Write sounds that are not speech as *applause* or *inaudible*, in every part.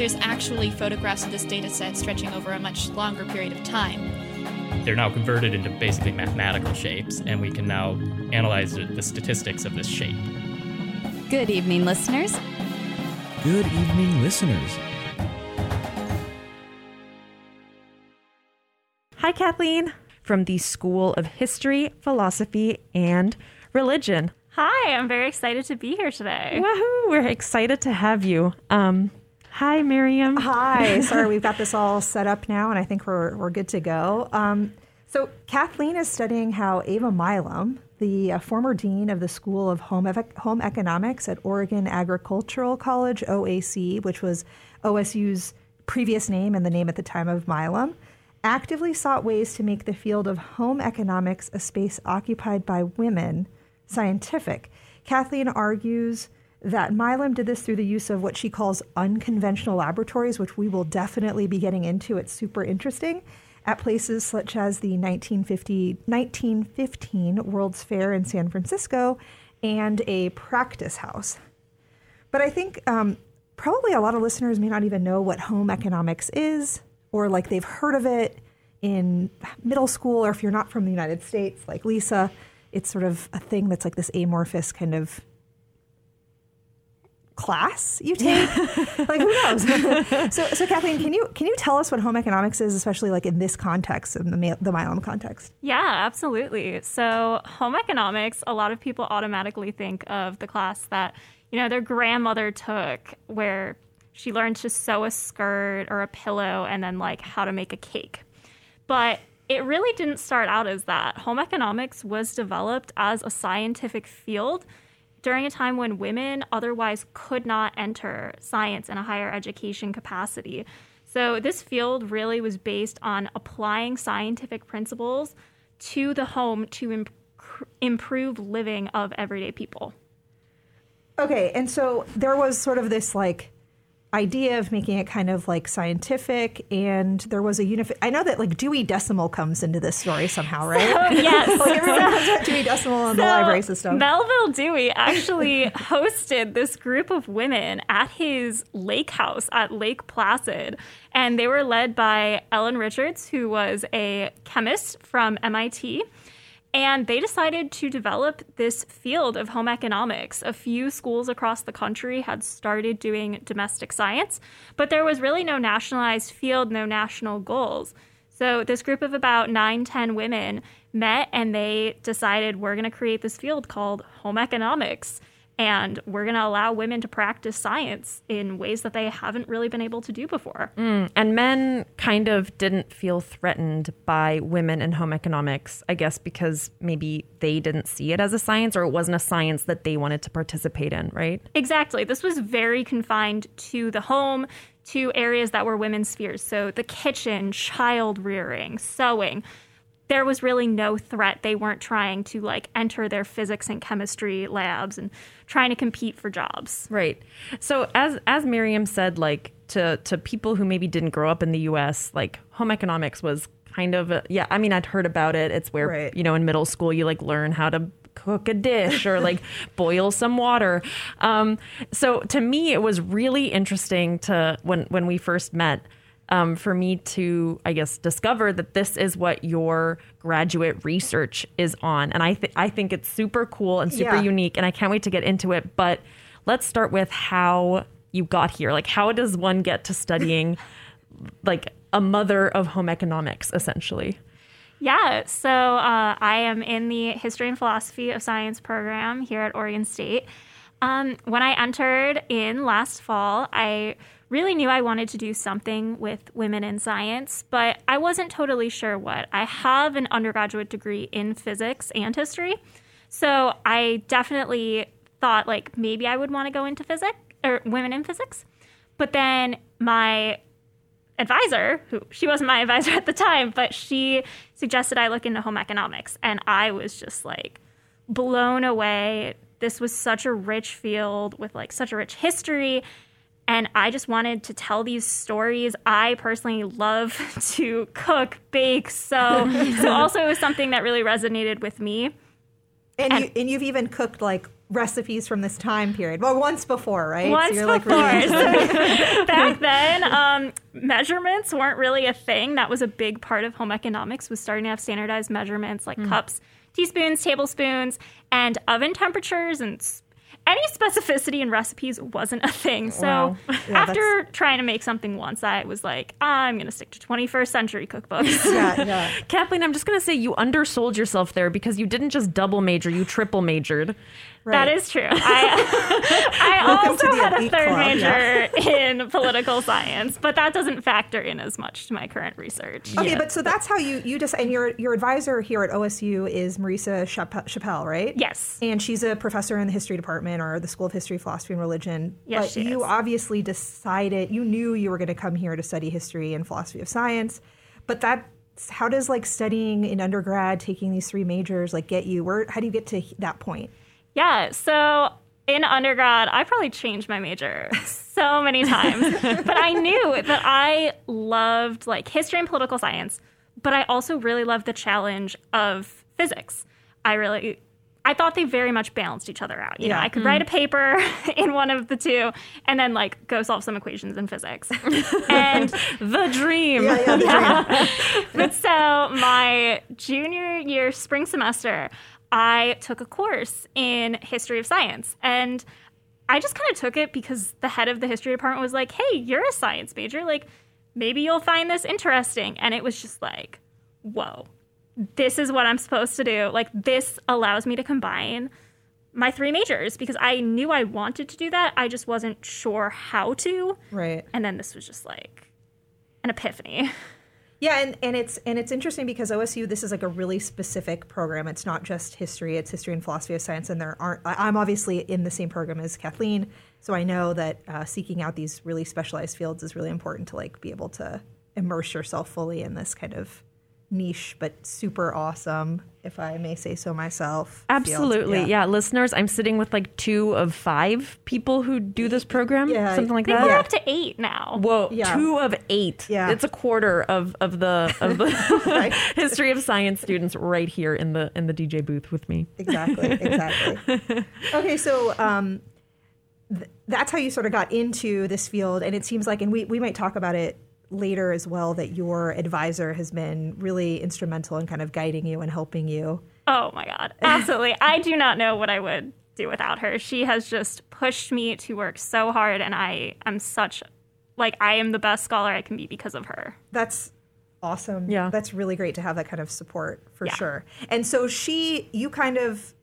There's actually photographs of this data set stretching over a much longer period of time. They're now converted into basically mathematical shapes, and we can now analyze the statistics of this shape. Good evening, listeners. Good evening, listeners. Hi, Kathleen, from the School of History, Philosophy, and Religion. Hi, I'm very excited to be here today. Woohoo! We're excited to have you. Um, Hi, Miriam. Hi. *laughs* Sorry, we've got this all set up now, and I think we're, we're good to go. Um, so, Kathleen is studying how Eva Milam, the uh, former dean of the School of Home, Ev- Home Economics at Oregon Agricultural College, OAC, which was OSU's previous name and the name at the time of Milam, actively sought ways to make the field of home economics a space occupied by women scientific. Kathleen argues that Milam did this through the use of what she calls unconventional laboratories, which we will definitely be getting into. It's super interesting at places such as the 1950, 1915 World's Fair in San Francisco and a practice house. But I think um, probably a lot of listeners may not even know what home economics is, or like they've heard of it in middle school, or if you're not from the United States, like Lisa, it's sort of a thing that's like this amorphous kind of class you take? *laughs* like who knows? *laughs* so, so Kathleen, can you can you tell us what home economics is, especially like in this context, in the the Milam context? Yeah, absolutely. So, home economics, a lot of people automatically think of the class that you know their grandmother took, where she learned to sew a skirt or a pillow, and then like how to make a cake. But it really didn't start out as that. Home economics was developed as a scientific field during a time when women otherwise could not enter science in a higher education capacity. So, this field really was based on applying scientific principles to the home to imp- improve living of everyday people. Okay, and so there was sort of this like idea of making it kind of like scientific and there was a unif I know that like Dewey Decimal comes into this story somehow, right? So, *laughs* yes. *laughs* like everyone knows about Dewey Decimal in so the library system. Melvil Dewey actually *laughs* hosted this group of women at his lake house at Lake Placid. And they were led by Ellen Richards, who was a chemist from MIT. And they decided to develop this field of home economics. A few schools across the country had started doing domestic science, but there was really no nationalized field, no national goals. So, this group of about nine, 10 women met and they decided we're going to create this field called home economics and we're going to allow women to practice science in ways that they haven't really been able to do before. Mm, and men kind of didn't feel threatened by women in home economics, I guess, because maybe they didn't see it as a science or it wasn't a science that they wanted to participate in, right? Exactly. This was very confined to the home, to areas that were women's spheres. So the kitchen, child rearing, sewing there was really no threat. They weren't trying to like enter their physics and chemistry labs and trying to compete for jobs. Right. So as as Miriam said, like to to people who maybe didn't grow up in the U.S., like home economics was kind of a, yeah. I mean, I'd heard about it. It's where right. you know in middle school you like learn how to cook a dish or like *laughs* boil some water. Um, so to me, it was really interesting to when when we first met um, for me to, I guess, discover that this is what your graduate research is on. And I, th- I think it's super cool and super yeah. unique, and I can't wait to get into it. But let's start with how you got here. Like, how does one get to studying, *laughs* like, a mother of home economics, essentially? Yeah, so uh, I am in the History and Philosophy of Science program here at Oregon State. Um, when I entered in last fall, I really knew I wanted to do something with women in science, but I wasn't totally sure what. I have an undergraduate degree in physics and history, so I definitely thought like maybe I would want to go into physics or women in physics. But then my advisor, who she wasn't my *laughs* advisor at the time, but she suggested I look into home economics. And I was just like blown away. This was such a rich field with like such a rich history. And I just wanted to tell these stories. I personally love *laughs* to cook, bake, sew. so *laughs* also it was something that really resonated with me. And, you, and you've even cooked like recipes from this time period. Well, once before, right? Once so before. Like really Back then, um, measurements weren't really a thing. That was a big part of home economics. Was starting to have standardized measurements like mm. cups, teaspoons, tablespoons, and oven temperatures and any specificity in recipes wasn't a thing. So wow. yeah, after trying to make something once, I was like, I'm going to stick to 21st century cookbooks. *laughs* yeah, yeah. Kathleen, I'm just going to say you undersold yourself there because you didn't just double major, you triple majored. Right. That is true. *laughs* I, *laughs* I also had a third club, major yeah. in political science, but that doesn't factor in as much to my current research. Okay, but so that's how you you just and your your advisor here at OSU is Marisa Chappell, right? Yes, and she's a professor in the history department or the School of History, Philosophy, and Religion. Yes, but you is. obviously decided you knew you were going to come here to study history and philosophy of science, but that how does like studying in undergrad, taking these three majors, like get you? Where how do you get to that point? Yeah. So in undergrad, I probably changed my major so many times, *laughs* but I knew that I loved like history and political science, but I also really loved the challenge of physics. I really I thought they very much balanced each other out. You yeah. know, I could mm. write a paper *laughs* in one of the two and then like go solve some equations in physics. *laughs* and the dream. Yeah, yeah, the dream. but so my junior year spring semester, I took a course in history of science. And I just kind of took it because the head of the history department was like, hey, you're a science major. Like, maybe you'll find this interesting. And it was just like, whoa, this is what I'm supposed to do. Like, this allows me to combine my three majors because I knew I wanted to do that. I just wasn't sure how to. Right. And then this was just like an epiphany. *laughs* Yeah, and, and it's and it's interesting because OSU this is like a really specific program. It's not just history; it's history and philosophy of science. And there aren't. I'm obviously in the same program as Kathleen, so I know that uh, seeking out these really specialized fields is really important to like be able to immerse yourself fully in this kind of niche but super awesome if i may say so myself absolutely. Yeah. yeah. listeners i'm sitting with like two of five people who do this program yeah something like that. we're up to eight now. Whoa yeah. two of eight. Yeah. It's a quarter of of the of the *laughs* *laughs* history of science students right here in the in the dj booth with me. Exactly exactly. *laughs* Okay so um that's how you sort of got into this field and it seems like and we, we might talk about it later as well that your advisor has been really instrumental in kind of guiding you and helping you. Oh my God. Absolutely. I do not know what I would do without her. She has just pushed me to work so hard, and I am such, like, I am the best scholar I can be because of her. That's awesome. Yeah. That's really great to have that kind of support for yeah. sure. And so she, you kind of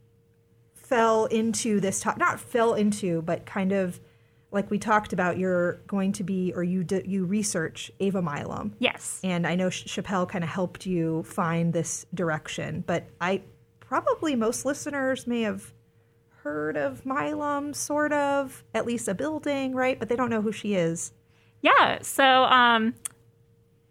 fell into this, top, not fell into, but kind of like we talked about, you're going to be, or you do, you research Ava Milam. Yes. And I know Chappell kind of helped you find this direction, but I probably most listeners may have heard of Milam, sort of, at least a building, right? But they don't know who she is. Yeah. So um,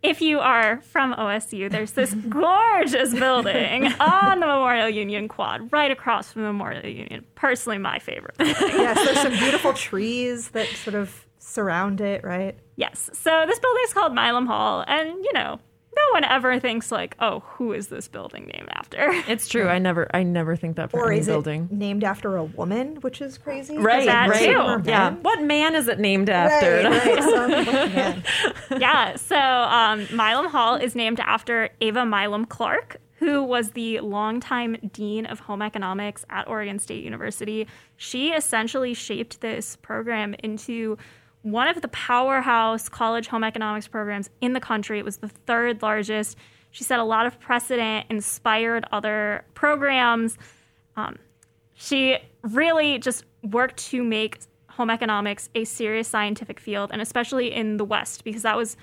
if you are from OSU, there's this *laughs* gorgeous building on the Memorial Union quad, right across from the Memorial Union. Personally, my favorite. yes, there's some beautiful trees that sort of surround it, right? Yes. So this building is called Milam Hall, and you know, no one ever thinks like, oh, who is this building named after? *laughs* It's true. I never, I never think that for or any is building. It named after a woman, which is crazy. Right, that right. Too. Yeah. What man is it named after? Right, *laughs* right. yeah. So um, Milam Hall is named after Ava Milam Clark, who was the longtime dean of home economics at Oregon State University. She essentially shaped this program into one of the powerhouse college home economics programs in the country. It was the third largest. She set a lot of precedent, inspired other programs. Um, she really just worked to make home economics a serious scientific field, and especially in the West, because that was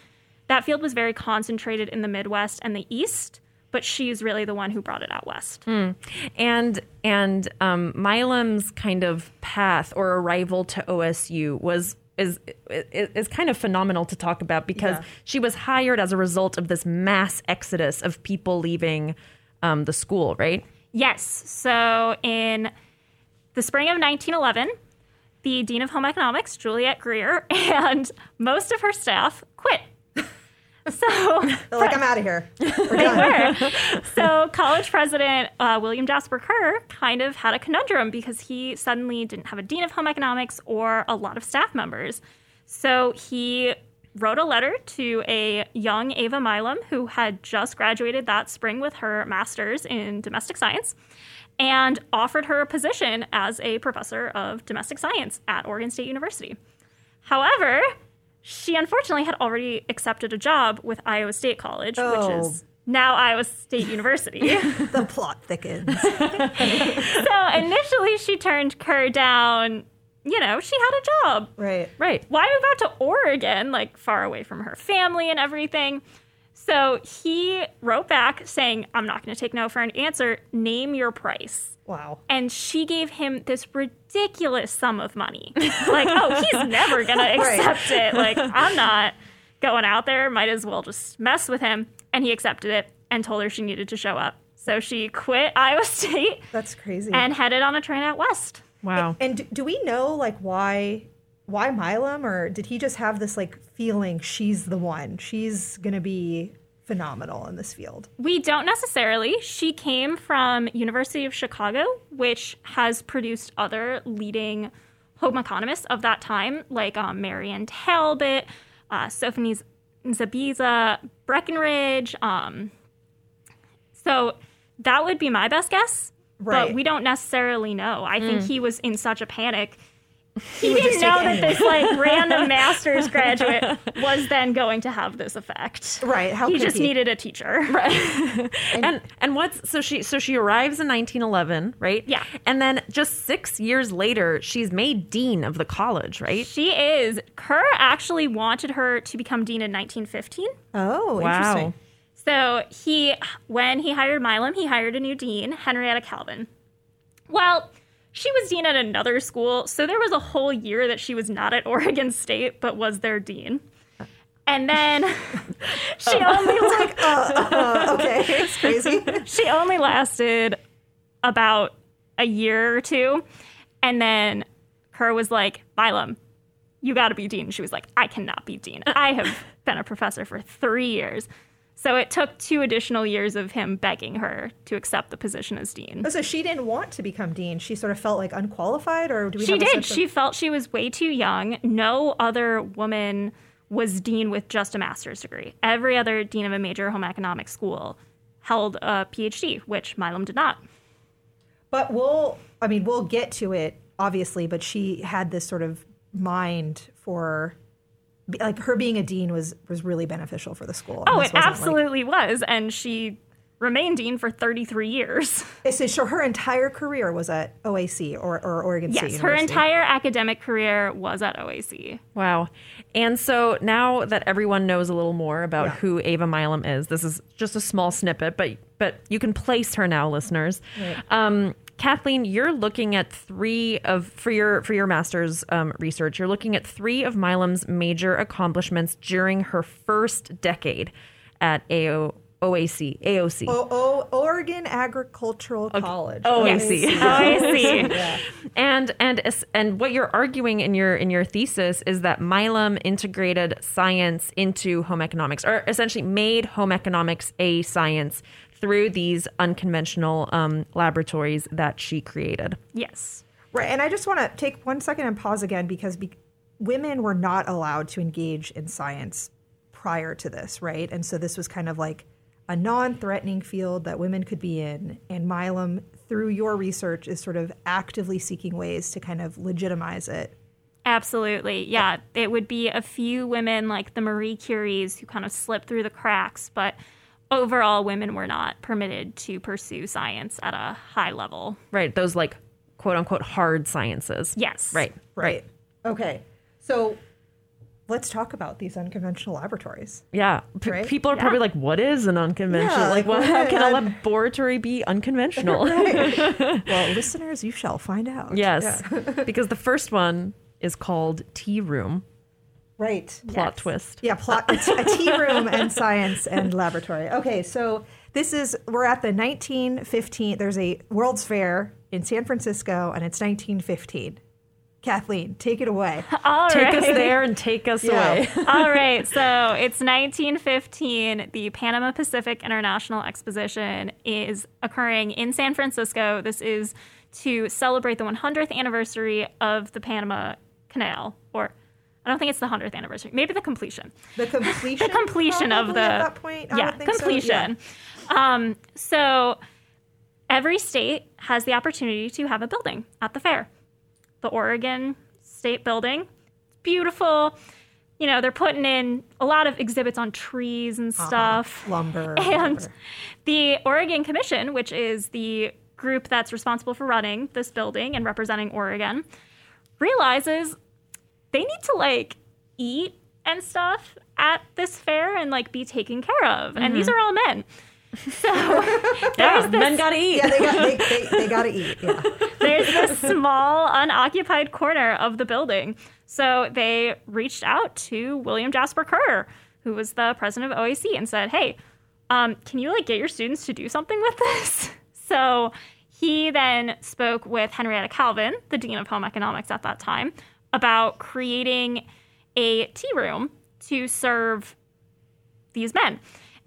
that field was very concentrated in the Midwest and the East. But she's really the one who brought it out west. Mm. And and um, Milam's kind of path or arrival to OSU was is is, is kind of phenomenal to talk about because Yeah. she was hired as a result of this mass exodus of people leaving um, the school, right? Yes. So in the spring of 1911, the dean of home economics, Juliet Greer, *laughs* and most of her staff quit. So They're like, I'm out of here. We're they done. were. So college president uh, William Jasper Kerr kind of had a conundrum because he suddenly didn't have a dean of home economics or a lot of staff members. So he wrote a letter to a young Ava Milam who had just graduated that spring with her master's in domestic science and offered her a position as a professor of domestic science at Oregon State University. However, she unfortunately had already accepted a job with Iowa State College, Oh. which is oh. now Iowa State University. *laughs* *laughs* the plot thickens. *laughs* so initially she turned Kerr down. You know, she had a job. Right. Right. Why move out to Oregon, like far away from her family and everything? So he wrote back saying, I'm not going to take no for an answer. Name your price. Wow. And she gave him this ridiculous sum of money. Like, oh, he's *laughs* never going to Right. accept it. Like, *laughs* I'm not going out there. Might as well just mess with him. And he accepted it and told her she needed to show up. So she quit *laughs* Iowa State That's crazy. and headed on a train out west. Wow. And do, do we know like why why Milam or did he just have this like feeling she's the one? She's going to be phenomenal in this field. We don't necessarily. She came from University of Chicago, which has produced other leading home economists of that time, like um, Marion Talbot, uh, Sophie Zabiza, Breckinridge. Um, so that would be my best guess. Right. But we don't necessarily know. I think he was in such a panic. He, would didn't know take that this like random *laughs* master's graduate *laughs* was then going to have this effect. Right, how he just he? needed a teacher. Right. *laughs* And and what's so she so she arrives in 1911, right? Yeah. And then just six years later, she's made dean of the college, right? She is. Kerr actually wanted her to become dean in 1915. Oh, Wow. interesting. So he, when he hired Milam, he hired a new dean, Henrietta Calvin. Well, she was dean at another school, so there was a whole year that she was not at *laughs* Oregon State, but was their dean. And then *laughs* she only Like, *laughs* uh, uh, okay, it's crazy. she only lasted about a year or two. And then Kerr was like, Milam, you got to be dean. She was like, I cannot be dean. I have been a professor for three years. So it took two additional years of him begging her to accept the position as dean. Oh, so she didn't want to become dean. She sort of felt like unqualified, or do we? She have a did. sense of- She felt she was way too young. No other woman was dean with just a master's degree. Every other dean of a major home economics school held a PhD, which Milam did not. But we'll, I mean, we'll get to it, obviously, but she had this sort of mind for, like, her being a dean was was really beneficial for the school. Oh, it wasn't, like- absolutely was. And she remained dean for 33 years. *laughs* so, so her entire career was at OAC or, or Oregon State yes, her entire academic career was at OAC. Wow. And so now that everyone knows a little more about who Ava Milam is, this is just a small snippet, but but you can place her now, listeners. Um, Kathleen, you're looking at three of for your for your master's um, research. You're looking at three of Milam's major accomplishments during her first decade at AO, OAC. AOC. O- O- Oregon Agricultural College. OAC. OAC. *laughs* yeah. and and and what you're arguing in your in your thesis is that Milam integrated science into home economics, or essentially made home economics a science through these unconventional um, laboratories that she created. Yes. Right. And I just want to take one second and pause again because be- women were not allowed to engage in science prior to this, right? And so this was kind of like a non threatening field that women could be in. And Milam, through your research, is sort of actively seeking ways to kind of legitimize it. Absolutely. Yeah. It would be a few women like the Marie Curies who kind of slipped through the cracks, but overall, women were not permitted to pursue science at a high level. Right, those like quote unquote hard sciences. Yes. Right. Right. Okay. So let's talk about these unconventional laboratories. Yeah. P- Right? People are probably like, "What is an unconventional? Yeah, like, like, what, how can a I'm- laboratory be unconventional?" *laughs* *laughs* well, listeners, you shall find out. Yes, Yeah. *laughs* because the first one is called Tea Room. Right. Plot twist. Yeah, plot a, t- a tea room and *laughs* science and laboratory. Okay, so this is we're at the 1915. There's a World's Fair in San Francisco, and it's 1915. Kathleen, take it away. *laughs* All Take us there and take us Yeah. away. *laughs* All right, so it's 1915. The Panama Pacific International Exposition is occurring in San Francisco. This is to celebrate the 100th anniversary of the Panama Canal, or I don't think it's the 100th anniversary, maybe the completion. The *laughs* completion. The completion of the at that point. I yeah, think so, completion. Um, so every state has the opportunity to have a building at the fair. The Oregon State Building, beautiful. You know, they're putting in a lot of exhibits on trees and stuff. Lumber. *laughs* And whatever. the Oregon Commission, which is the group that's responsible for running this building and representing Oregon, realizes they need to like eat and stuff at this fair and like be taken care of. And these are all men. So *laughs* Yeah, this, men gotta eat. Yeah, they got they, they, they got to eat. Yeah. *laughs* there's this small unoccupied corner of the building. So they reached out to William Jasper Kerr, who was the president of OAC, and said, "Hey, um, can you like get your students to do something with this?" *laughs* So he then spoke with Henrietta Calvin, the dean of home economics at that time, about creating a tea room to serve these men.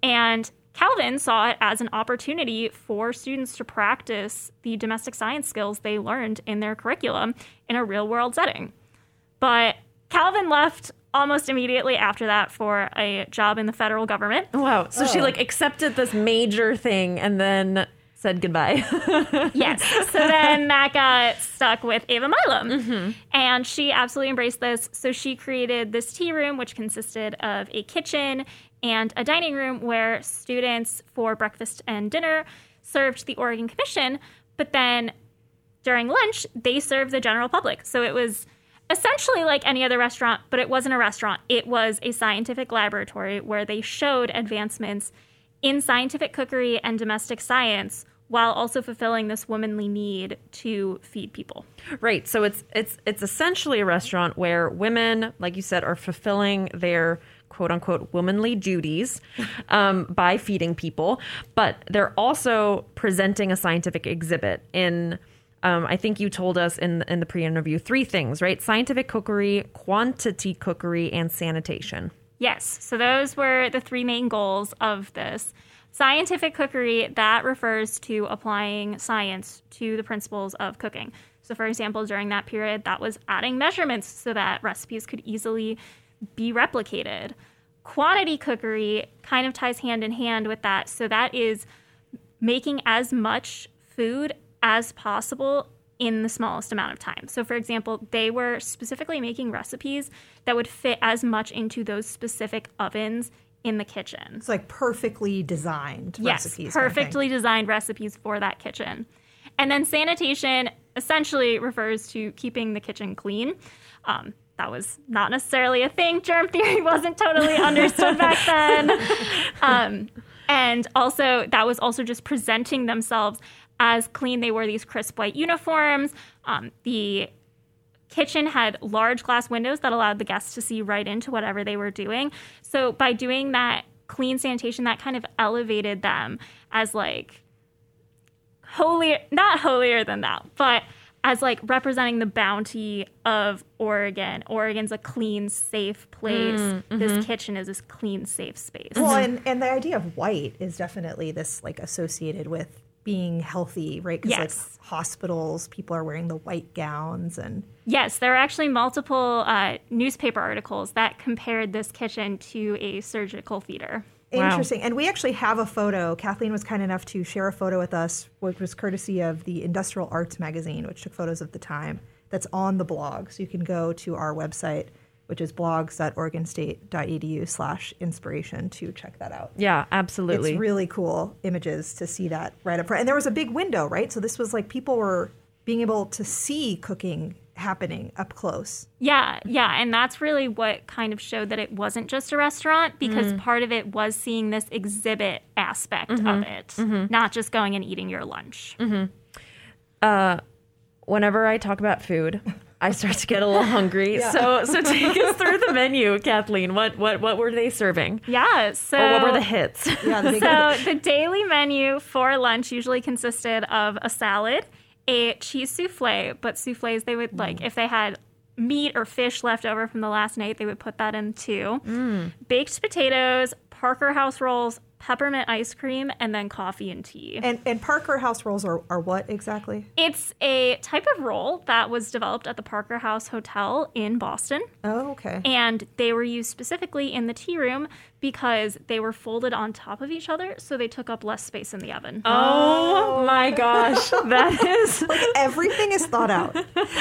And Calvin saw it as an opportunity for students to practice the domestic science skills they learned in their curriculum in a real world setting. But Calvin left almost immediately after that for a job in the federal government. Wow. So she oh. like accepted this major thing and then said goodbye. *laughs* yes. So then that got stuck with Ava Milam. Mm-hmm. And she absolutely embraced this. So she created this tea room, which consisted of a kitchen and a dining room where students for breakfast and dinner served the Oregon Commission. But then during lunch, they served the general public. So it was essentially like any other restaurant, but it wasn't a restaurant. It was a scientific laboratory where they showed advancements in scientific cookery and domestic science while also fulfilling this womanly need to feed people. Right. So it's it's it's essentially a restaurant where women, like you said, are fulfilling their quote unquote womanly duties *laughs* um, by feeding people, but they're also presenting a scientific exhibit in. Um, I think you told us in in the pre-interview three things, right? Scientific cookery, quantity cookery, and sanitation. Yes. So those were the three main goals of this. Scientific cookery, that refers to applying science to the principles of cooking. So, for example, during that period, that was adding measurements so that recipes could easily be replicated. Quantity cookery kind of ties hand in hand with that. So, that is making as much food as possible in the smallest amount of time. So, for example, they were specifically making recipes that would fit as much into those specific ovens in the kitchen. It's like perfectly designed Yes, recipes. kind of perfectly designed recipes for that kitchen. And then sanitation essentially refers to keeping the kitchen clean. Um, that was not necessarily a thing. Germ theory *laughs* wasn't totally understood *laughs* back then. Um, and also, that was also just presenting themselves as clean. They wore these crisp white uniforms. Um, the kitchen had large glass windows that allowed the guests to see right into whatever they were doing. So by doing that clean sanitation, that kind of elevated them as like holier, not holier than that, but as like representing the bounty of Oregon. Oregon's a clean, safe place. Mm, mm-hmm. This kitchen is this clean, safe space. Well, mm-hmm. and, and the idea of white is definitely this like associated with being healthy, right? Because Yes. like hospitals, people are wearing the white gowns and Yes, there are actually multiple uh, newspaper articles that compared this kitchen to a surgical theater. Interesting. And we actually have a photo. Kathleen was kind enough to share a photo with us, which was courtesy of the Industrial Arts magazine, which took photos of the time. That's on the blog. So you can go to our website, which is blogs.oregonstate.edu slash inspiration to check that out. Yeah, absolutely. It's really cool images to see that right up front. And there was a big window, right? So this was like people were being able to see cooking happening up close. Yeah, yeah, and that's really what kind of showed that it wasn't just a restaurant because mm. part of it was seeing this exhibit aspect of mm-hmm. it, mm-hmm. not just going and eating your lunch. Mm-hmm. uh, whenever I talk about food, *laughs* I start to get a little hungry. *laughs* Yeah. So so take us through the menu, Kathleen. What what what were they serving? Yeah. So Or what were the hits? *laughs* Yeah, the so the daily menu for lunch usually consisted of a salad, a cheese souffle, but souffles they would like mm. if they had meat or fish left over from the last night, they would put that in too. Mm. Baked potatoes, Parker House rolls, peppermint ice cream, and then coffee and tea. And and Parker House rolls are, are what exactly? It's a type of roll that was developed at the Parker House Hotel in Boston. Oh, okay. And they were used specifically in the tea room because they were folded on top of each other, so they took up less space in the oven. Oh my oh. gosh. *laughs* That is *laughs* like everything is thought out.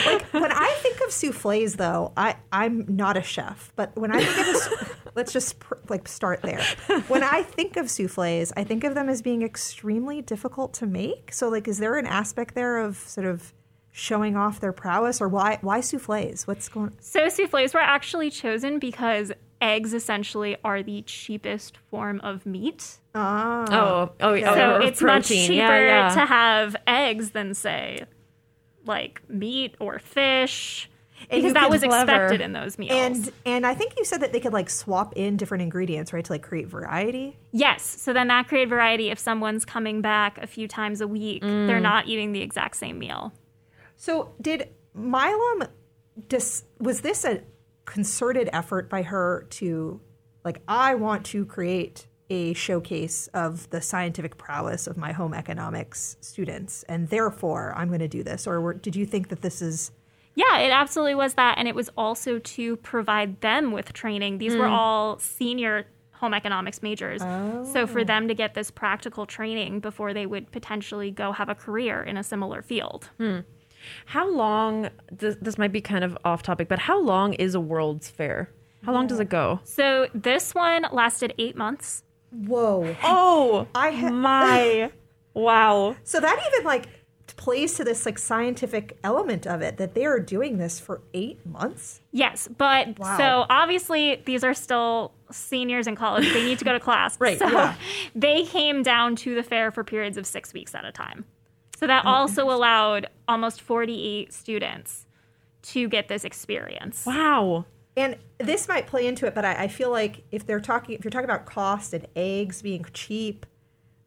Like when I think of souffles, though, I I'm not a chef, but when I think of a, s- *laughs* let's just pr- like start there. When I *laughs* think of souffles, I think of them as being extremely difficult to make. So like, is there an aspect there of sort of showing off their prowess, or why why souffles? What's going? So souffles were actually chosen because eggs essentially are the cheapest form of meat. Ah, Oh, oh, Yeah. oh, so or it's much cheaper Yeah, yeah. to have eggs than say like meat or fish And because that was Clever. expected in those meals. And and I think you said that they could like swap in different ingredients, right, to like create variety. yes, so then that created variety if someone's coming back a few times a week, Mm. they're not eating the exact same meal. So did Milam dis- was this a concerted effort by her to like I want to create a showcase of the scientific prowess of my home economics students and therefore I'm going to do this or were, did you think that this is Yeah, it absolutely was that. And it was also to provide them with training. These were hmm. all senior home economics majors. So for oh. them to get this practical training before they would potentially go have a career in a similar field. Hmm. How long this, this might be kind of off topic, but how long is a World's Fair? How long does it go? So this one lasted eight months. whoa Oh, I ha- my *laughs* wow. so that even like plays to this like scientific element of it that they are doing this for 8 months Yes, but Wow. so obviously these are still seniors in college. They need to go to class. *laughs* Right, So yeah. they came down to the fair for periods of six weeks at a time. So that also allowed almost 48 students to get this experience. Wow. And this might play into it, but I, I feel like if they're talking, if you're talking about cost and eggs being cheap,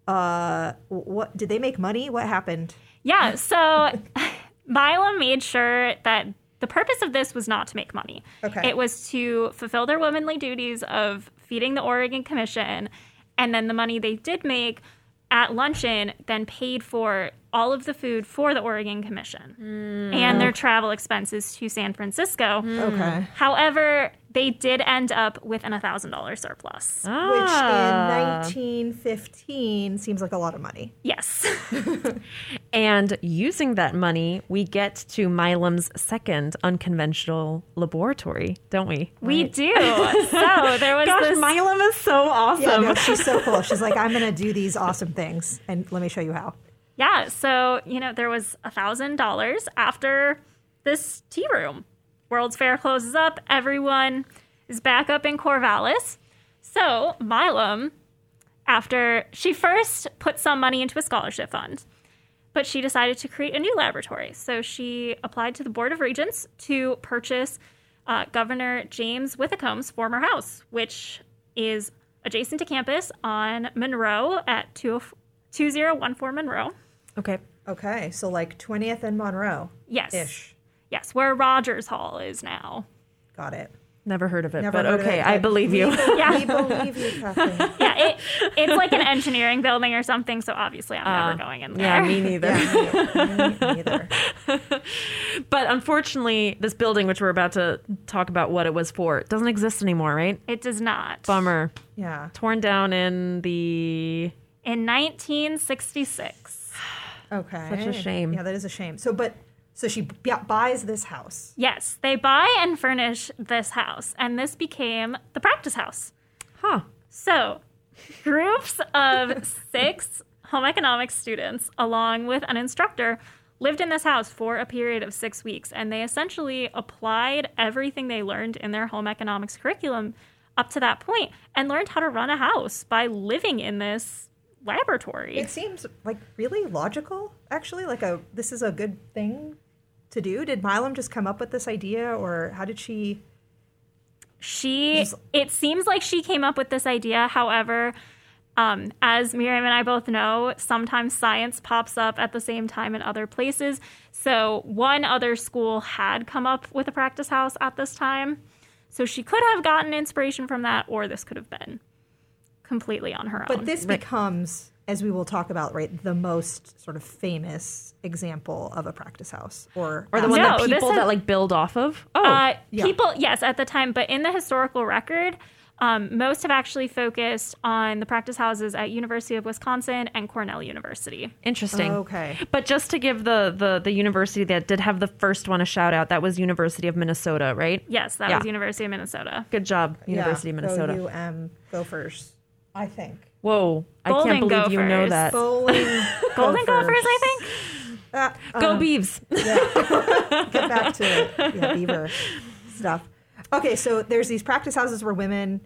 uh, what did they make money? What happened? Yeah, so *laughs* Milam made sure that the purpose of this was not to make money. Okay. It was to fulfill their womanly duties of feeding the Oregon Commission, and then the money they did make at luncheon then paid for all of the food for the Oregon Commission hmm. and their travel expenses to San Francisco. Okay, However, they did end up with an $1,000 surplus. Ah. which in 1915 seems like a lot of money. Yes. *laughs* And using that money, we get to Milam's second unconventional laboratory, don't we? We do. *laughs* So there was Gosh, this. Milam is so awesome. Yeah, no, *laughs* she's so cool. She's like, I'm gonna do these awesome things, and let me show you how. Yeah, so you know there was a thousand dollars after this tea room. World's Fair closes up. Everyone is back up in Corvallis. So Milam, after she first put some money into a scholarship fund, but she decided to create a new laboratory. So she applied to the Board of Regents to purchase uh, Governor James Withycombe's former house, which is adjacent to campus on Monroe at oh, 20- 2014 Monroe. Okay. Okay, so like 20th and Monroe. Yes. Ish. Yes, where Rogers Hall is now. Got it. Never heard of it, Never but heard okay, it, I believe you. *laughs* We, Yeah. we believe you, Kathleen. Yeah, it, it's like an engineering building or something, so obviously I'm never ah, going in there. yeah, me neither. Yeah, me, me neither. *laughs* But unfortunately, this building, which we're about to talk about what it was for, doesn't exist anymore, right? It does not. Bummer. Yeah. Torn down in the. In 1966. Okay. Such a shame. Yeah, that is a shame. So, but so she b- buys this house. Yes, they buy and furnish this house, and this became the practice house. Huh. So, groups of six home economics students, along with an instructor, lived in this house for a period of six weeks, and they essentially applied everything they learned in their home economics curriculum up to that point and learned how to run a house by living in this laboratory. It seems like really logical, actually. Like a this is a good thing to do? Did Milam just come up with this idea, or how did she? She, it seems like she came up with this idea. However, um, as Miriam and I both know, sometimes science pops up at the same time in other places. So, one other school had come up with a practice house at this time. So, she could have gotten inspiration from that, or this could have been completely on her own. But this becomes, as we will talk about, right, the most sort of famous example of a practice house, or Or the one No, that people has- that like build off of. Oh, uh, yeah. people, yes, at the time, but in the historical record, um, most have actually focused on the practice houses at University of Wisconsin and Cornell University. interesting. Okay. But just to give the, the the university that did have the first one a shout out, that was University of Minnesota, right? Yes, that Yeah. was University of Minnesota. Good job, University yeah, of Minnesota. Go UM Gophers, I think. Whoa, I can't believe you know that. *laughs* Bowling Golden Gophers, I think. Uh, Go um, Beavs. *laughs* get back to yeah, beaver stuff. Okay, so there's these practice houses where women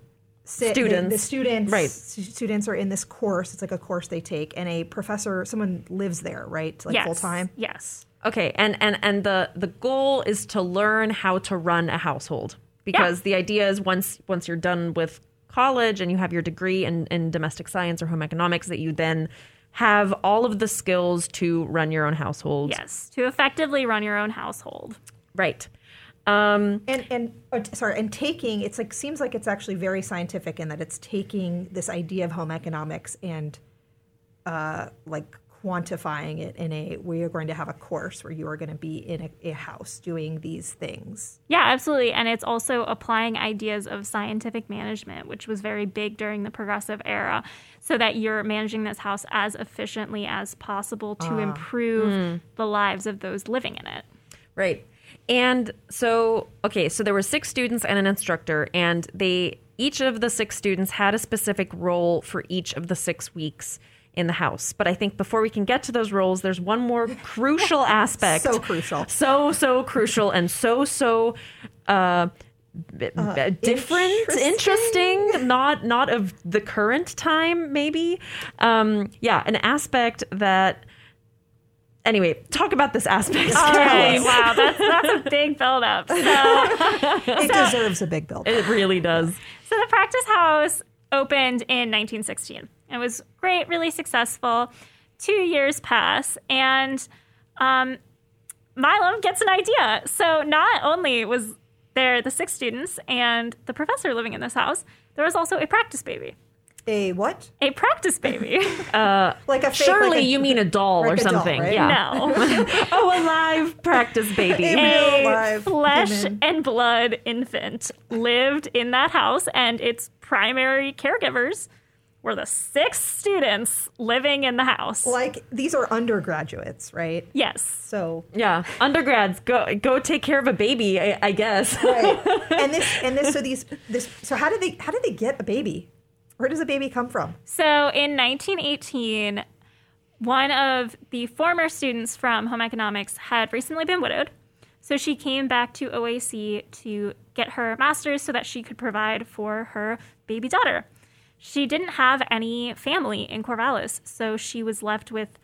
sit. they- the Students. students, Right. stu- Students are in this course. It's like a course they take, and a professor, someone lives there, right? Like yes. full time. Yes. Okay, and and and the the goal is to learn how to run a household because the idea is once once you're done with college and you have your degree in, in domestic science or home economics that you then have all of the skills to run your own household. Yes. To effectively run your own household. Right. Um, and and uh, sorry, and taking it's like seems like it's actually very scientific in that it's taking this idea of home economics and uh, like quantifying it in a we are going to have a course where you are going to be in a, a house doing these things. Yeah, absolutely. And it's also applying ideas of scientific management, which was very big during the progressive era, so that you're managing this house as efficiently as possible to ah. improve hmm. the lives of those living in it. Right. And so, okay, so there were six students and an instructor, and they each of the six students had a specific role for each of the six weeks in the house. But I think before we can get to those roles, there's one more *laughs* crucial aspect. So crucial. So, so crucial and so, so uh, b- b- different, interesting. not not of the current time, maybe. Um, yeah, an aspect that. Anyway, talk about this aspect. All right. Wow, that's that's a big buildup. So *laughs* It deserves a big build. It really does. So the practice house opened in 1916. It was great, really successful. Two years pass, and um, Milam gets an idea. So not only was there the six students and the professor living in this house, there was also a practice baby. A what? A practice baby. *laughs* Like a fake, Surely like a- you mean a doll or like a doll, something. right? Yeah. no. *laughs* oh, a live practice *laughs* baby. A real live flesh human. and blood infant lived in that house, and its primary caregivers were the six students living in the house. Like these are undergraduates, right? yes. So yeah. Undergrads, go go take care of a baby, I, I guess. right, *laughs* and this and this so these this so how did they how did they get a baby? Where does a baby come from? So in 1918, one of the former students from home economics had recently been widowed. So she came back to OAC to get her master's so that she could provide for her baby daughter. She didn't have any family in Corvallis, so she was left with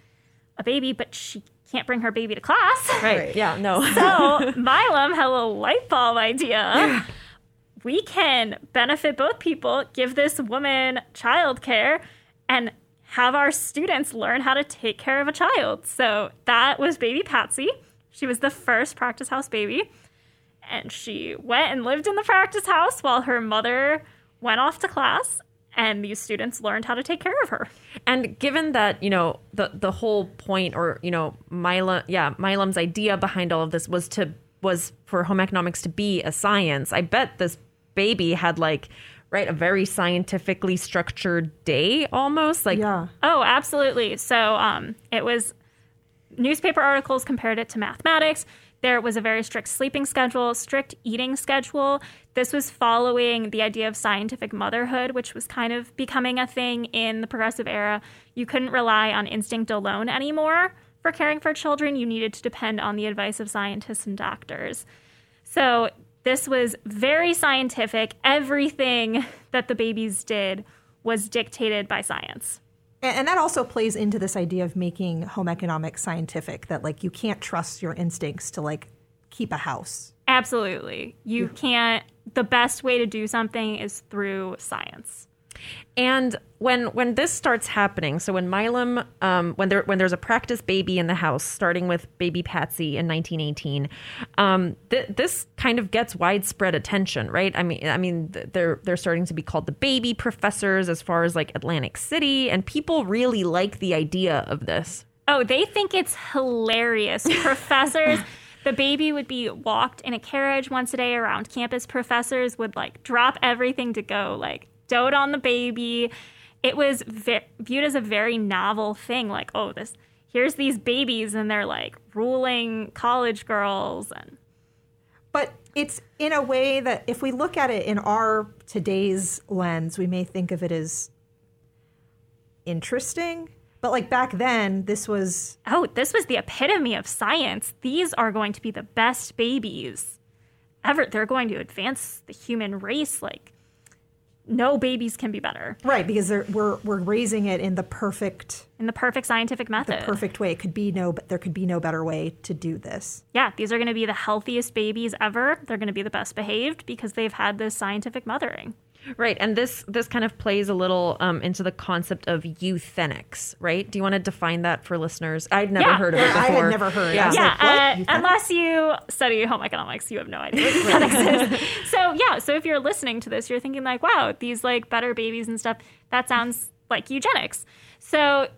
a baby, but she can't bring her baby to class. Right. Right. Yeah. No. *laughs* So Milam had a light bulb idea. We can benefit both people, give this woman childcare, and have our students learn how to take care of a child. So that was baby Patsy. She was the first practice house baby. And she went and lived in the practice house while her mother went off to class. And these students learned how to take care of her. And given that, you know, the the whole point or, you know, Milam yeah, Milam's idea behind all of this was to was for home economics to be a science. I bet this baby had like right a very scientifically structured day almost like Yeah. Oh, absolutely. So um, it was newspaper articles compared it to mathematics. There was a very strict sleeping schedule, strict eating schedule. This was following the idea of scientific motherhood, which was kind of becoming a thing in the progressive era. You couldn't rely on instinct alone anymore for caring for children. You needed to depend on the advice of scientists and doctors. So this was very scientific. Everything that the babies did was dictated by science. And, and that also plays into this idea of making home economics scientific. That like you can't trust your instincts to like keep a house. Absolutely. You can't, the best way to do something is through science. And when when this starts happening, so when Milam, um, when there when there's a practice baby in the house, starting with baby Patsy in 1918, um, th- this kind of gets widespread attention, right? I mean, I mean, they're they're starting to be called the baby professors as far as like Atlantic City, and people really like the idea of this. Oh, they think it's hilarious. *laughs* Professors, the baby would be walked in a carriage once a day around campus. Professors would like drop everything to go, like dote on the baby. It was ve- viewed as a very novel thing. Like, oh, this here's these babies and they're like ruling college girls and But it's in a way that if we look at it in our today's lens, we may think of it as interesting. But like back then, this was oh, this was the epitome of science. These are going to be the best babies ever. They're going to advance the human race. Like, no babies can be better right because we're we're raising it in the perfect in the perfect scientific method. the perfect way. It could be no, but there could be no better way to do this. Yeah, these are going to be the healthiest babies ever. They're going to be the best behaved because they've had this scientific mothering. Right, and this this kind of plays a little um, into the concept of euthenics, right? Do you want to define that for listeners? I'd never Yeah. heard of it Yeah, I before. had never heard. Yeah. I was yeah, like, what? uh, thought- unless you study home economics, you have no idea what euthenics is. *laughs* So yeah, so if you're listening to this, you're thinking like, wow, these like better babies and stuff. That sounds like eugenics. So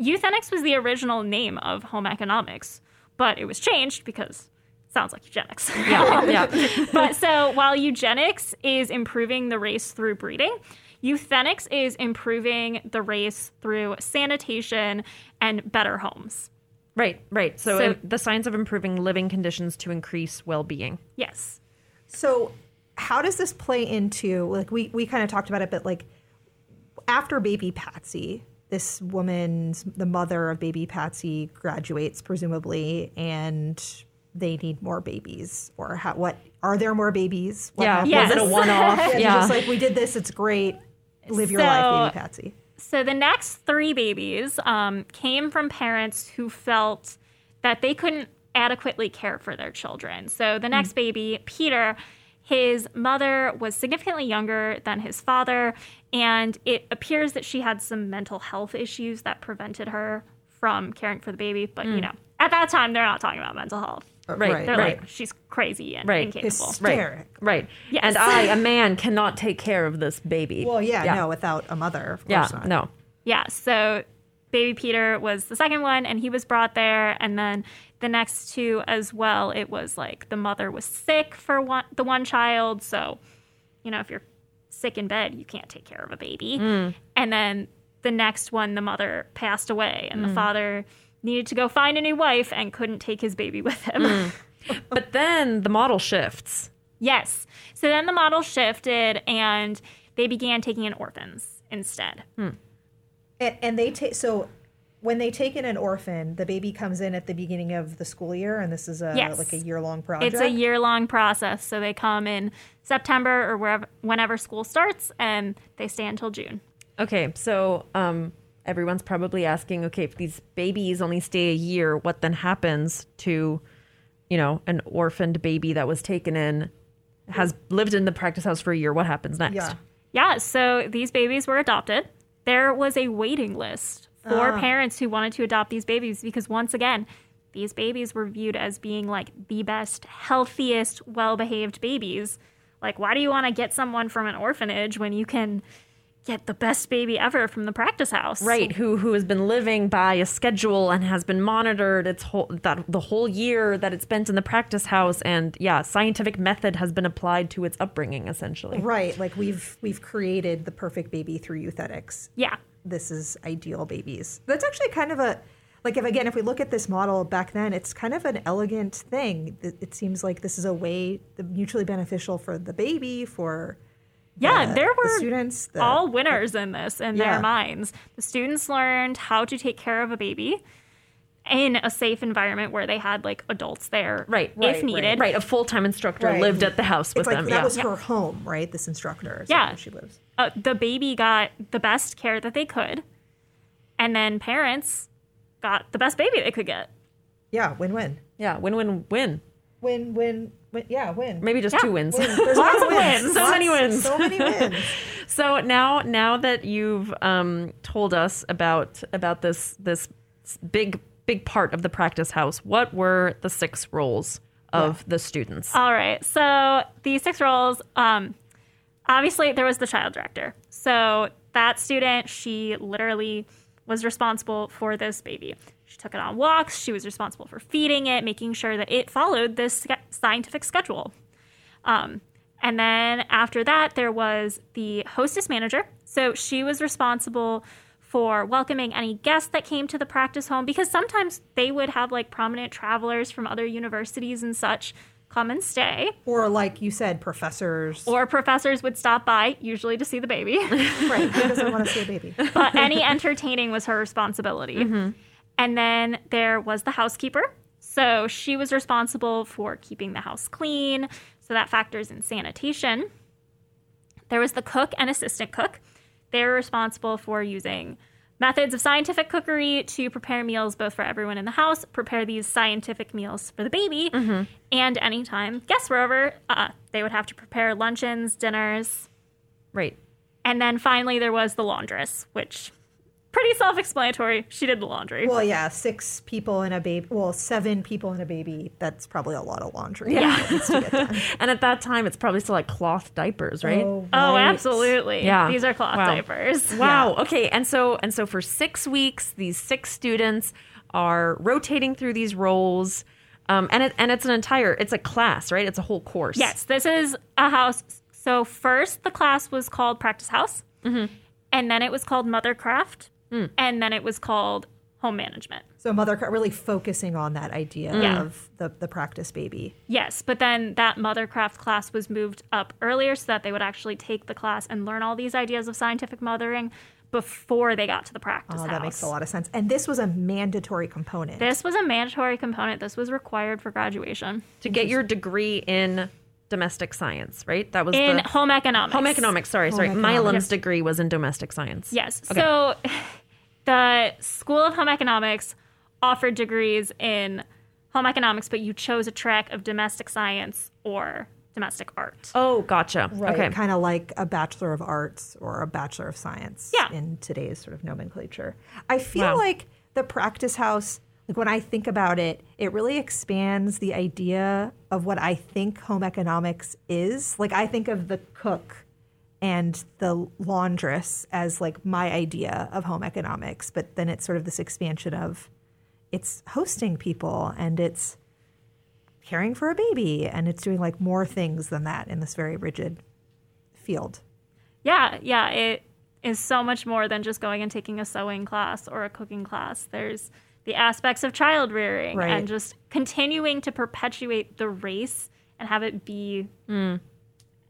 euthenics was the original name of home economics, but it was changed because it sounds like eugenics. yeah, yeah. *laughs* but so while eugenics is improving the race through breeding, euthenics is improving the race through sanitation and better homes. Right, right. So, So- the science of improving living conditions to increase well-being. Yes. So, how does this play into like we we kind of talked about it, but like after baby Patsy, this woman's the mother of baby Patsy graduates presumably, and they need more babies. Or how, what are there more babies? What yeah, happens? Yes. was it a one-off? *laughs* Yeah, yeah. just like we did this, it's great. Live your So- life, baby Patsy. So the next three babies um, came from parents who felt that they couldn't adequately care for their children. So the next baby, Peter, his mother was significantly younger than his father, and it appears that she had some mental health issues that prevented her from caring for the baby. But you know, at that time, they're not talking about mental health. Uh, right, They're right. like, she's crazy and Right. incapable. Hysteric. Right. Yes. And I, a man, cannot take care of this baby. Well, yeah, Yeah. no, without a mother, of yeah, not. no. Yeah, so baby Peter was the second one, and he was brought there. And then the next two as well, it was like the mother was sick for one, the one child. So, you know, if you're sick in bed, you can't take care of a baby. Mm. And then the next one, the mother passed away, and the mm. father needed to go find a new wife and couldn't take his baby *laughs* with him. But then the model shifts. yes. So then the model shifted, and they began taking in orphans instead. And, and they take so when they take in an orphan, the baby comes in at the beginning of the school year, and this is a Yes. like a year long project. It's a year long process. So they come in September or wherever, whenever school starts, and they stay until June. Okay, so um, everyone's probably asking, okay, if these babies only stay a year, what then happens to, you know, an orphaned baby that was taken in, has lived in the practice house for a year? What happens next? Yeah. Yeah. So these babies were adopted. There was a waiting list for Ah. parents who wanted to adopt these babies because, once again, these babies were viewed as being like the best, healthiest, well behaved babies. Like, why do you want to get someone from an orphanage when you can get the best baby ever from the practice house? Right, who who has been living by a schedule and has been monitored its whole that the whole year that it spent in the practice house and yeah, scientific method has been applied to its upbringing essentially. right. Like we've we've created the perfect baby through euthenics. Yeah. This is ideal babies. That's actually kind of a like if again if we look at this model back then, it's kind of an elegant thing. It, it seems like this is a way mutually beneficial for the baby for Yeah, the- there the were students the, all winners in this in Yeah. their minds. The students learned how to take care of a baby in a safe environment where they had like adults there, Right, if right, needed. Right, a full-time instructor Right. lived at the house with It's like them. that yeah. was her home, right? This instructor. is Yeah. where she lives. Uh, the baby got the best care that they could, and then parents got the best baby they could get. Yeah, win win. Yeah, win win win. Win win. Win yeah, win. Maybe just Yeah, two wins. Win. *laughs* There's Lots lots of wins. So many wins. So many wins. *laughs* So now, now that you've um, told us about about this this big big part of the practice house, what were the six roles of the students? All right. So the six roles, um, obviously there was the child director. So that student, she literally was responsible for this baby. She took it on walks. She was responsible for feeding it, making sure that it followed this scientific schedule. Um, and then after that, there was the hostess manager. So she was responsible for welcoming any guests that came to the practice home because sometimes they would have like prominent travelers from other universities and such come and stay. Or like you said, professors. Or professors would stop by, usually to see the baby. right. Who doesn't want to *laughs* see a baby? but any entertaining was her responsibility. And then there was the housekeeper. So she was responsible for keeping the house clean. So that factors in sanitation. There was the cook and assistant cook. They were responsible for using methods of scientific cookery to prepare meals both for everyone in the house, prepare these scientific meals for the baby, and anytime guests were over, uh, they would have to prepare luncheons, dinners. Right. And then finally, there was the laundress, which pretty self-explanatory. She did the laundry. Well, yeah, six people and a baby. Well, seven people and a baby. That's probably a lot of laundry. Yeah. *laughs* that needs to get done. *laughs* And at that time, it's probably still like cloth diapers, right? Oh, Oh, absolutely. Yeah. These are cloth Wow. diapers. Wow. Okay. And so and so for six weeks, these six students are rotating through these roles, um, and it and it's an entire it's a class, right? It's a whole course. Yes, this is a house. So first, the class was called Practice House, and then it was called Mothercraft, Mm. and then it was called Home Management. So mother really focusing on that idea Yeah. of the, the practice baby. Yes, but then that Mothercraft class was moved up earlier so that they would actually take the class and learn all these ideas of scientific mothering before they got to the practice Oh, house. that makes a lot of sense. And this was a mandatory component. This was a mandatory component. This was required for graduation To get your degree in domestic science, right? That was in the home economics. home economics. Sorry, sorry. economics. Milam's degree was in domestic science. Yes. Okay. So the School of Home Economics offered degrees in home economics, but you chose a track of domestic science or domestic art. Oh, gotcha. Right. Okay. Kind of like a Bachelor of Arts or a Bachelor of Science Yeah. in today's sort of nomenclature. I feel Wow. like the practice house, like when I think about it, it really expands the idea of what I think home economics is. Like I think of the cook and the laundress as like my idea of home economics, but then it's sort of this expansion of it's hosting people and it's caring for a baby and it's doing like more things than that in this very rigid field. Yeah, yeah, it is so much more than just going and taking a sewing class or a cooking class. There's the aspects of child rearing Right. and just continuing to perpetuate the race and have it be mm.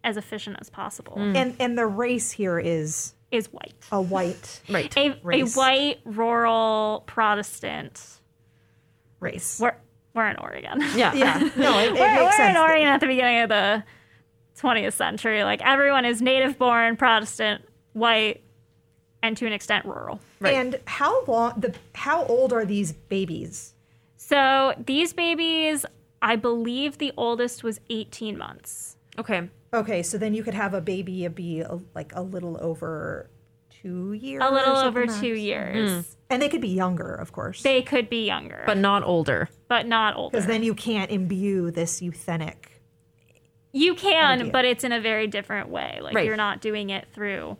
As efficient as possible mm. And and the race here is is white. a white *laughs* right. A, a white rural Protestant. race. We're, we're in Oregon. *laughs* yeah. Yeah, no, it, it we're, makes we're sense. in Oregon at the beginning of the 20th century. Like everyone is native born, Protestant, white, and to an extent rural. And how long the how old are these babies? So these babies, I believe the oldest was 18 months. Okay. Okay, so then you could have a baby a be a, like a little over two years. A little over something two max? years. Hmm. And they could be younger, of course. They could be younger, But not older. but not older. because then you can't imbue this euthenic. You can, idea. but it's in a very different way. Like Right. you're not doing it through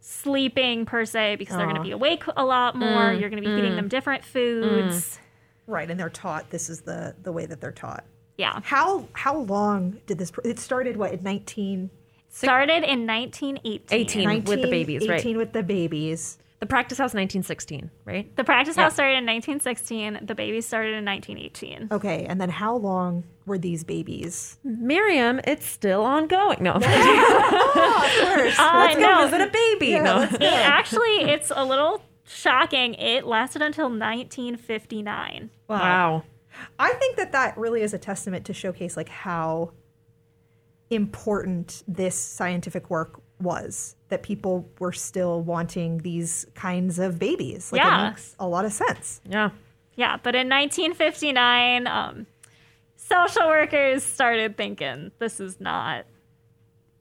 sleeping per se because they're going to be awake a lot more. Mm, you're going to be feeding mm. them different foods. Mm. Right, and they're taught this is the the way that they're taught. Yeah. How how long did this? pr- It started what in nineteen Started in 1918. 18 with the babies, right? 18 with the babies. The practice house 1916, right? The practice Yeah. house started in 1916. The babies started in 1918. Okay, and then how long were these babies? Miriam, it's still ongoing. No. Uh, *laughs* *laughs* Let's go no, visit a baby. no. it actually, it's a little shocking. It lasted until 1959. Wow. Wow. I think that that really is a testament to showcase like how important this scientific work was that people were still wanting these kinds of babies. Like Yeah. it makes a lot of sense. Yeah. Yeah, but in 1959, um, social workers started thinking this is not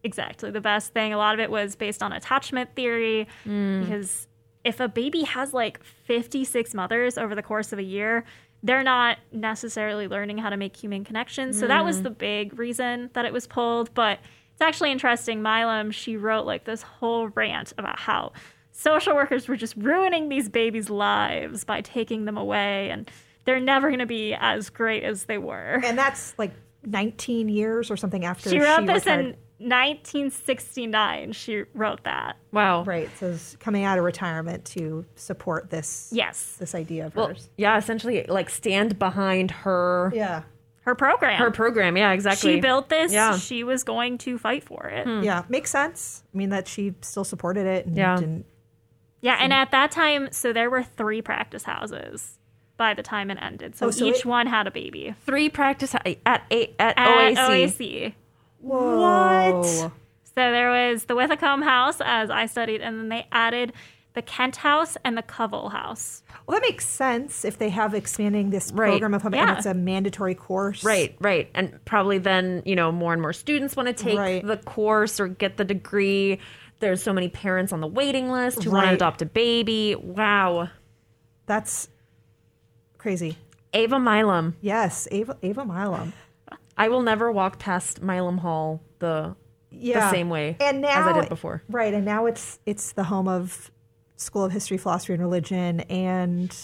exactly the best thing. A lot of it was based on attachment theory because if a baby has like 56 mothers over the course of a year, they're not necessarily learning how to make human connections. So that was mm-hmm. the big reason that it was pulled. But it's actually interesting. Milam, she wrote like this whole rant about how social workers were just ruining these babies' lives by taking them away and they're never going to be as great as they were. And that's like 19 years or something after She wrote this retired. in 1969. She wrote that. Wow. Right. So it's coming out of retirement to support this Yes. this idea of Well, hers. yeah, essentially like stand behind her Yeah. Her program. her program. Yeah, exactly. She built this. Yeah. She was going to fight for it. Hmm. Yeah. Makes sense. I mean that she still supported it and Yeah. didn't Yeah, and mm. at that time, so there were three practice houses by the time it ended. So, Oh, so each it- one had a baby. Three practice at at, at, At OAC. OAC. Whoa. So there was the Withycombe House, as I studied, and then they added the Kent House and the Covell House. Well, that makes sense if they have expanding this Right. program of home Yeah. and it's a mandatory course. Right, right. And probably then, you know, more and more students want to take Right. the course or get the degree. There's so many parents on the waiting list who want to adopt a baby. Wow. That's crazy. Ava Milam. Yes, Ava Ava Milam. I will never walk past Milam Hall the Yeah. same way and as now, I did before. Right, and now it's it's the home of School of History, Philosophy, and Religion, and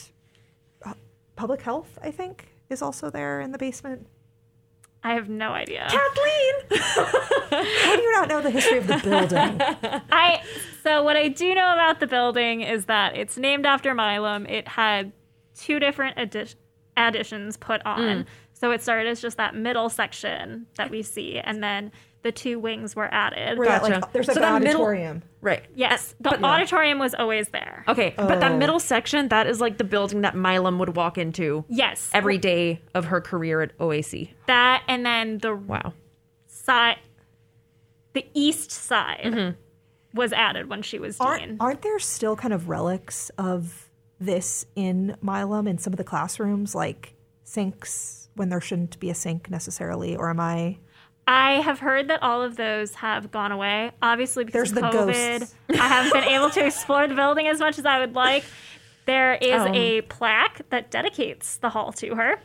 uh, Public Health. I think is also there in the basement. I have no idea. Kathleen! *laughs* How do you not know the history of the building? *laughs* I so what I do know about the building is that it's named after Milam. It had two different addi- additions put on. So it started as just that middle section that we see, and then the two wings were added. Where that, Gotcha. like, there's like So an that middle- auditorium. Right. Yes, the auditorium was always there. Okay, but that Oh. middle section, that is like the building that Milam would walk into Yes, every day of her career at OAC. that, and then the Wow. side, the east side mm-hmm. was added when she was dean. Aren't, aren't there still kind of relics of this in Milam in some of the classrooms, like sinks when there shouldn't be a sink necessarily? Or am I? I have heard that all of those have gone away. Obviously, because There's of the COVID, ghosts. I haven't been able to explore the building as much as I would like. There is Oh. a plaque that dedicates the hall to her,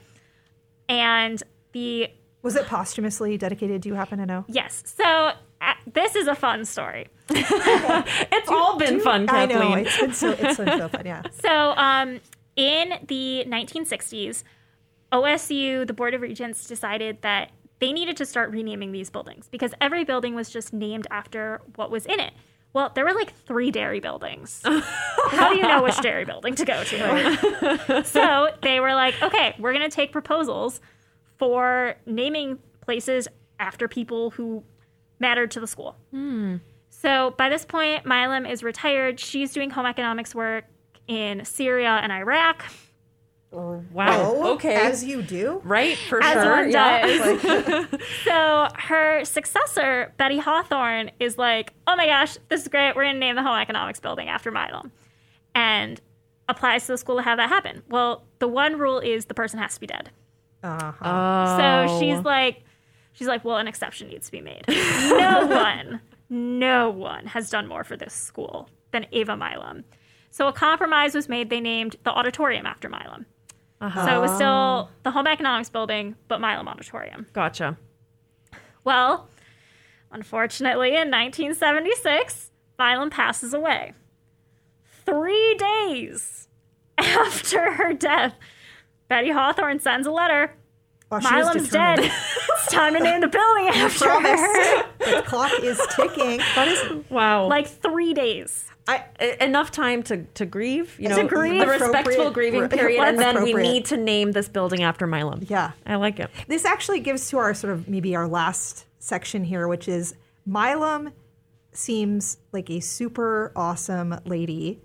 and the Was it posthumously dedicated? Do you happen to know? yes. So uh, this is a fun story. *laughs* It's all been fun, I Kathleen. know it's been so it's been so fun. Yeah. *laughs* So, um, in the 1960s, OSU, the Board of Regents, decided that they needed to start renaming these buildings because every building was just named after what was in it. Well, there were like three dairy buildings. *laughs* How do you know which dairy building to go to? *laughs* so they were like, okay, we're going to take proposals for naming places after people who mattered to the school. Hmm. So by this point, Milam is retired. She's doing home economics work in Syria and Iraq. Wow. okay. Oh, As you do. right, for As sure. one yeah. does. *laughs* *laughs* so her successor, Betty Hawthorne, is like, oh my gosh, this is great. We're going to name the home economics building after Milam. And applies to the school to have that happen. Well, the one rule is the person has to be dead. Uh-huh. Oh. So she's like, she's like, well, an exception needs to be made. *laughs* no one, no one has done more for this school than Ava Milam. So a compromise was made. They named the auditorium after Milam. So it was still ah. the home economics building, but Milam Auditorium. Gotcha. Well, unfortunately, in 1976, Milam passes away. Three days *laughs* after her death, Betty Hawthorne sends a letter. Oh, wow, Milam's dead. *laughs* it's time to name the building after her. The clock is ticking. That is Wow. Like three days. I, enough time to, to grieve, you To know, grieve. the respectful grieving period, and then we need to name this building after Milam. yeah. I like it. This actually gives to our sort of maybe our last section here, which is Milam seems like a super awesome lady,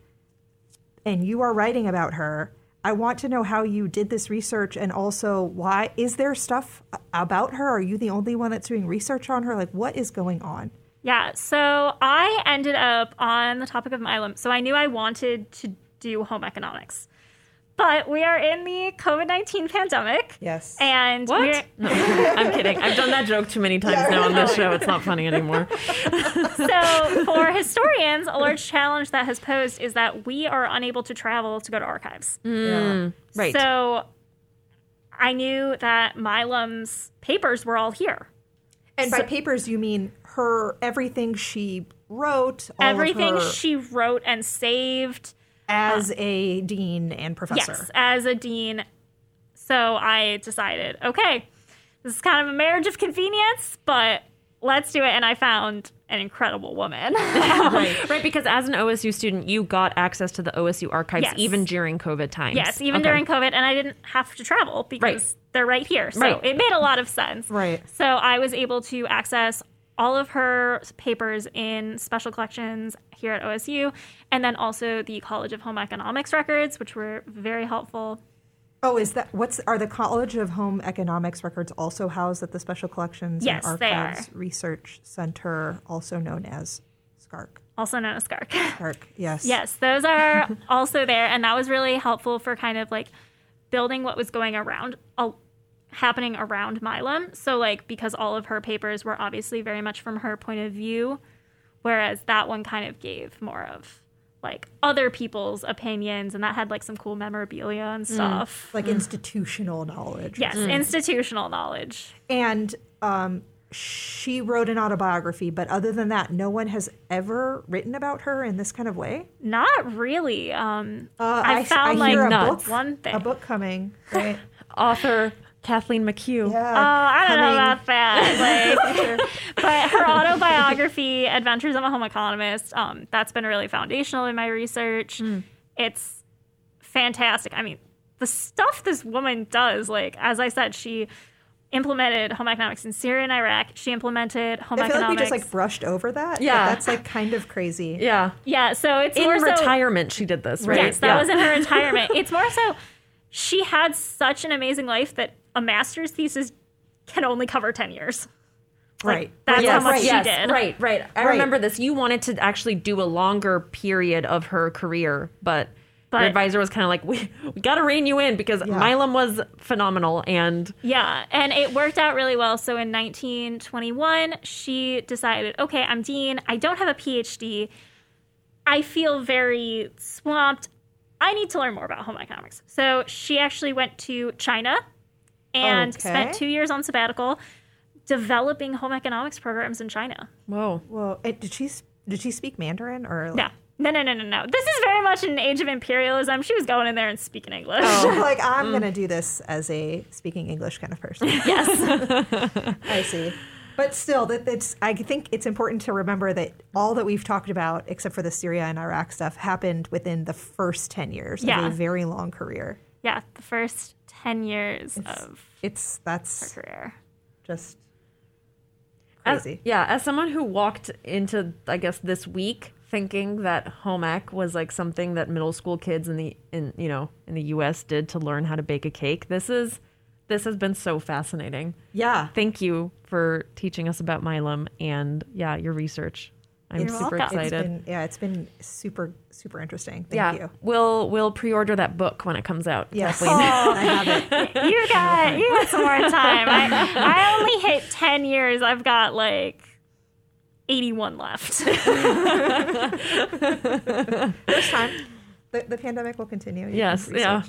and you are writing about her. I want to know how you did this research and also why is there stuff about her? Are you the only one that's doing research on her? Like, what is going on? Yeah, so I ended up on the topic of Milam. So I knew I wanted to do home economics. But we are in the COVID 19 pandemic. Yes. And What? we're, No, I'm kidding. I've done that joke too many times now on this *laughs* show. It's not funny anymore. *laughs* so for historians, a large challenge that has posed is that we are unable to travel to go to archives. Mm, right. So I knew that Milam's papers were all here. And by papers, you mean her everything she wrote, Everything she wrote and saved as uh, a dean and professor. Yes, as a dean. So I decided, okay, this is kind of a marriage of convenience, but let's do it. And I found an incredible woman. *laughs* right. Right. Because as an OSU student, you got access to the OSU archives Yes. even during COVID times. yes, even Okay. during COVID, and I didn't have to travel because they're right here. So Right. it made a lot of sense. Right. So I was able to access all of her papers in special collections here at OSU, and then also the College of Home Economics records, which were very helpful. Oh, is that what's are the College of Home Economics records also housed at the Special Collections Yes, and. Archives Research Center, also known as SCARC? Also known as SCARC. SCARC, yes. *laughs* Yes, those are also there, and that was really helpful for kind of like building what was going around, uh, happening around Milam. So like because all of her papers were obviously very much from her point of view, whereas that one kind of gave more of like other people's opinions, and that had like some cool memorabilia and stuff. Like institutional knowledge. Yes, institutional knowledge. And um, she wrote an autobiography, but other than that, no one has ever written about her in this kind of way. Not really. Um, Uh, I, s- found like a book, one thing. a book coming, right? *laughs* Author Kathleen McHugh. Oh, I don't know about that. *laughs* Like, but her autobiography, Adventures of a Home Economist, um, that's been really foundational in my research. It's fantastic. I mean, the stuff this woman does, like as I said, she implemented home economics in Syria and Iraq. She implemented home I feel like we economics. just like brushed over that. but Yeah. that's like kind of crazy. Yeah. yeah, so it's In more so- retirement, she did this, right? Yes, that Yeah. was in her retirement. *laughs* it's more so she had such an amazing life that a master's thesis can only cover 10 years. Like, Right. That's yes, how much she yes, did. Right, right. I Right. remember this. You wanted to actually do a longer period of her career, but, But- your advisor was kind of like, we, we got to rein you in because Yeah. Milam was phenomenal. And Yeah, and it worked out really well. So in 1921, she decided, okay, I'm dean. I don't have a PhD. I feel very swamped. I need to learn more about home economics. So she actually went to China and Okay. spent two years on sabbatical developing home economics programs in China. whoa. Well, it, did she did she speak Mandarin or like, No. No, no, no, no, no. This is very much an age of imperialism. She was going in there and speaking English. Oh, *laughs* like Mm. I'm gonna do this as a speaking English kind of person? *laughs* yes. *laughs* I see. But still, that it's. I think it's important to remember that all that we've talked about, except for the Syria and Iraq stuff, happened within the first ten years Yeah. of a very long career. Yeah, the first 10 years of It's that's her that's career. just As- crazy. yeah, as someone who walked into, I guess, this week thinking that home ec was like something that middle school kids in the in you know in the U.S. did to learn how to bake a cake, this is this has been so fascinating. yeah. Thank you for teaching us about Milam and yeah, your research. I'm You're super welcome. It's excited. been yeah, it's been super super interesting. Thank yeah, you. we'll we'll pre-order that book when it comes out. Yes, Kathleen. Oh, I *laughs* have it. You got you got some more time. I, I only hit 10 years. I've got like 81 left. *laughs* *laughs* There's time. The, the pandemic will continue. You Yes, yeah.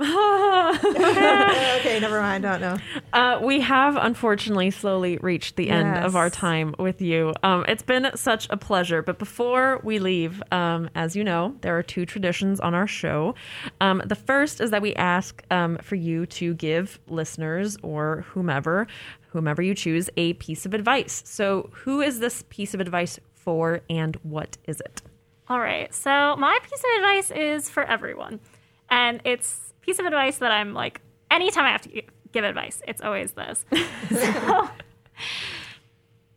Research. *laughs* okay, never mind. I Don't know. Uh, we have unfortunately slowly reached the end of our time with you. Um, it's been such a pleasure. But before we leave, um, as you know, there are two traditions on our show. Um, the first is that we ask um, for you to give listeners or whomever, whomever you choose, a piece of advice. So, who is this piece of advice for, and what is it? All right. So my piece of advice is for everyone, and it's a piece of advice that I'm like anytime I have to give advice, it's always this. *laughs* so,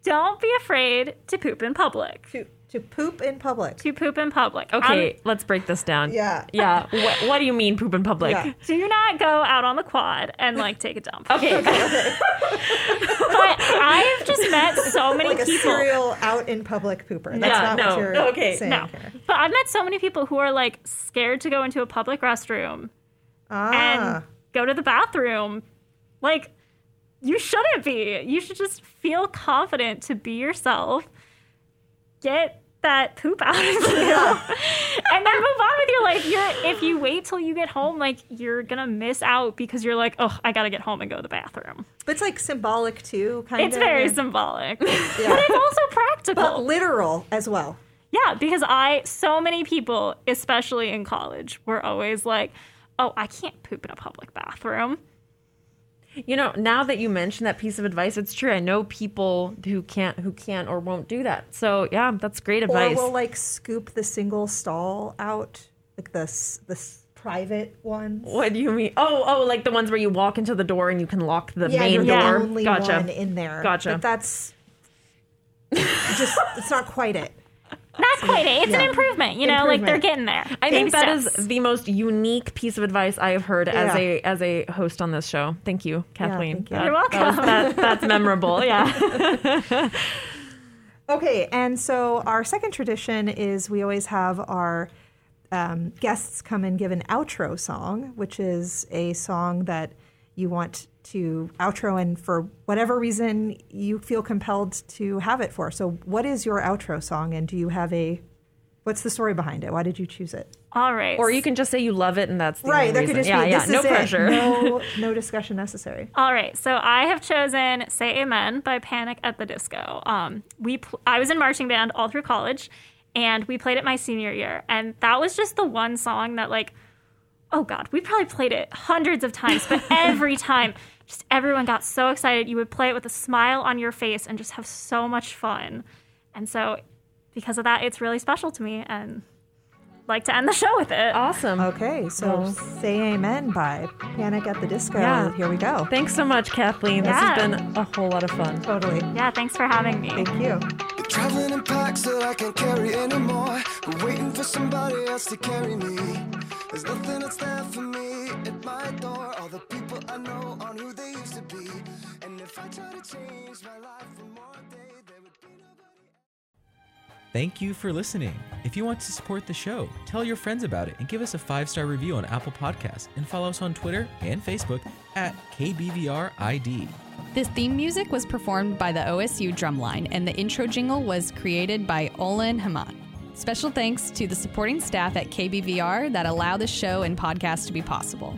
don't be afraid to poop in public. To To poop in public. To poop in public. Okay, Um, let's break this down. Yeah. Yeah. what, what do you mean poop in public? Yeah. do not go out on the quad and like take a dump. Okay. *laughs* but I have just met so *laughs* many like a people. serial out in public pooper. That's Yeah, not no, what you're okay, saying No, here. but I've met so many people who are like scared to go into a public restroom Ah. and go to the bathroom. Like, you shouldn't be. You should just feel confident to be yourself. Get that poop out of you, *laughs* and then move on with your life. You're if you wait till you get home, like you're gonna miss out because you're like, oh, I gotta get home and go to the bathroom. but it's like symbolic too, kind It's of. It's very *laughs* yeah. symbolic, but it's also practical. but literal as well. Yeah, because I, so many people, especially in college, were always like, oh, I can't poop in a public bathroom. You know, now that you mention that piece of advice, it's true. I know people who can't, who can't or won't do that. So yeah, that's great advice. Or we'll like scoop the single stall out, like the s- the private ones. what do you mean? Oh, oh, like the ones where you walk into the door and you can lock the yeah, main you're door. the only gotcha. one in there. Gotcha. But that's *laughs* just it's not quite it. Not quite it. It's Yeah. an improvement, you know, like they're getting there. I Baby think that is steps. the most unique piece of advice I have heard as a as a host on this show. Thank you, Kathleen. thank you. That- You're that welcome. that- that's memorable. Yeah. *laughs* *laughs* Okay, and so our second tradition is we always have our um, guests come and give an outro song, which is a song that you want to outro, and for whatever reason you feel compelled to have it for. So, what is your outro song, and do you have a what's the story behind it? Why did you choose it? All right. or you can just say you love it and that's the right, only there could just yeah, be yeah. this no is it. pressure. no, *laughs* no discussion necessary. All right, so I have chosen "Say Amen" by Panic at the Disco. Um, we pl- I was in marching band all through college, and we played it my senior year, and that was just the one song that like, oh god, we probably played it hundreds of times, but *laughs* every time, just everyone got so excited. You would play it with a smile on your face and just have so much fun, and so because of that, it's really special to me, and like to end the *laughs* show with it. Awesome. Okay, so Say Amen by Panic at the Disco. Yeah. Here we go. Thanks so much, Kathleen. Yeah. This has been a whole lot of fun. Totally. Yeah, thanks for having me. Thank you. Traveling in packs that I can't carry anymore. But waiting for somebody else to carry me. There's nothing that's there for me at my door. All the people I know aren't who they used to be. And if I try to change my life one more day, there would be nobody. Thank you for listening. If you want to support the show, tell your friends about it and give us a five star review on Apple Podcasts and follow us on Twitter and Facebook at KBVRID. This theme music was performed by the OSU Drumline, and the intro jingle was created by Olin Haman. Special thanks to the supporting staff at KBVR that allow the show and podcast to be possible.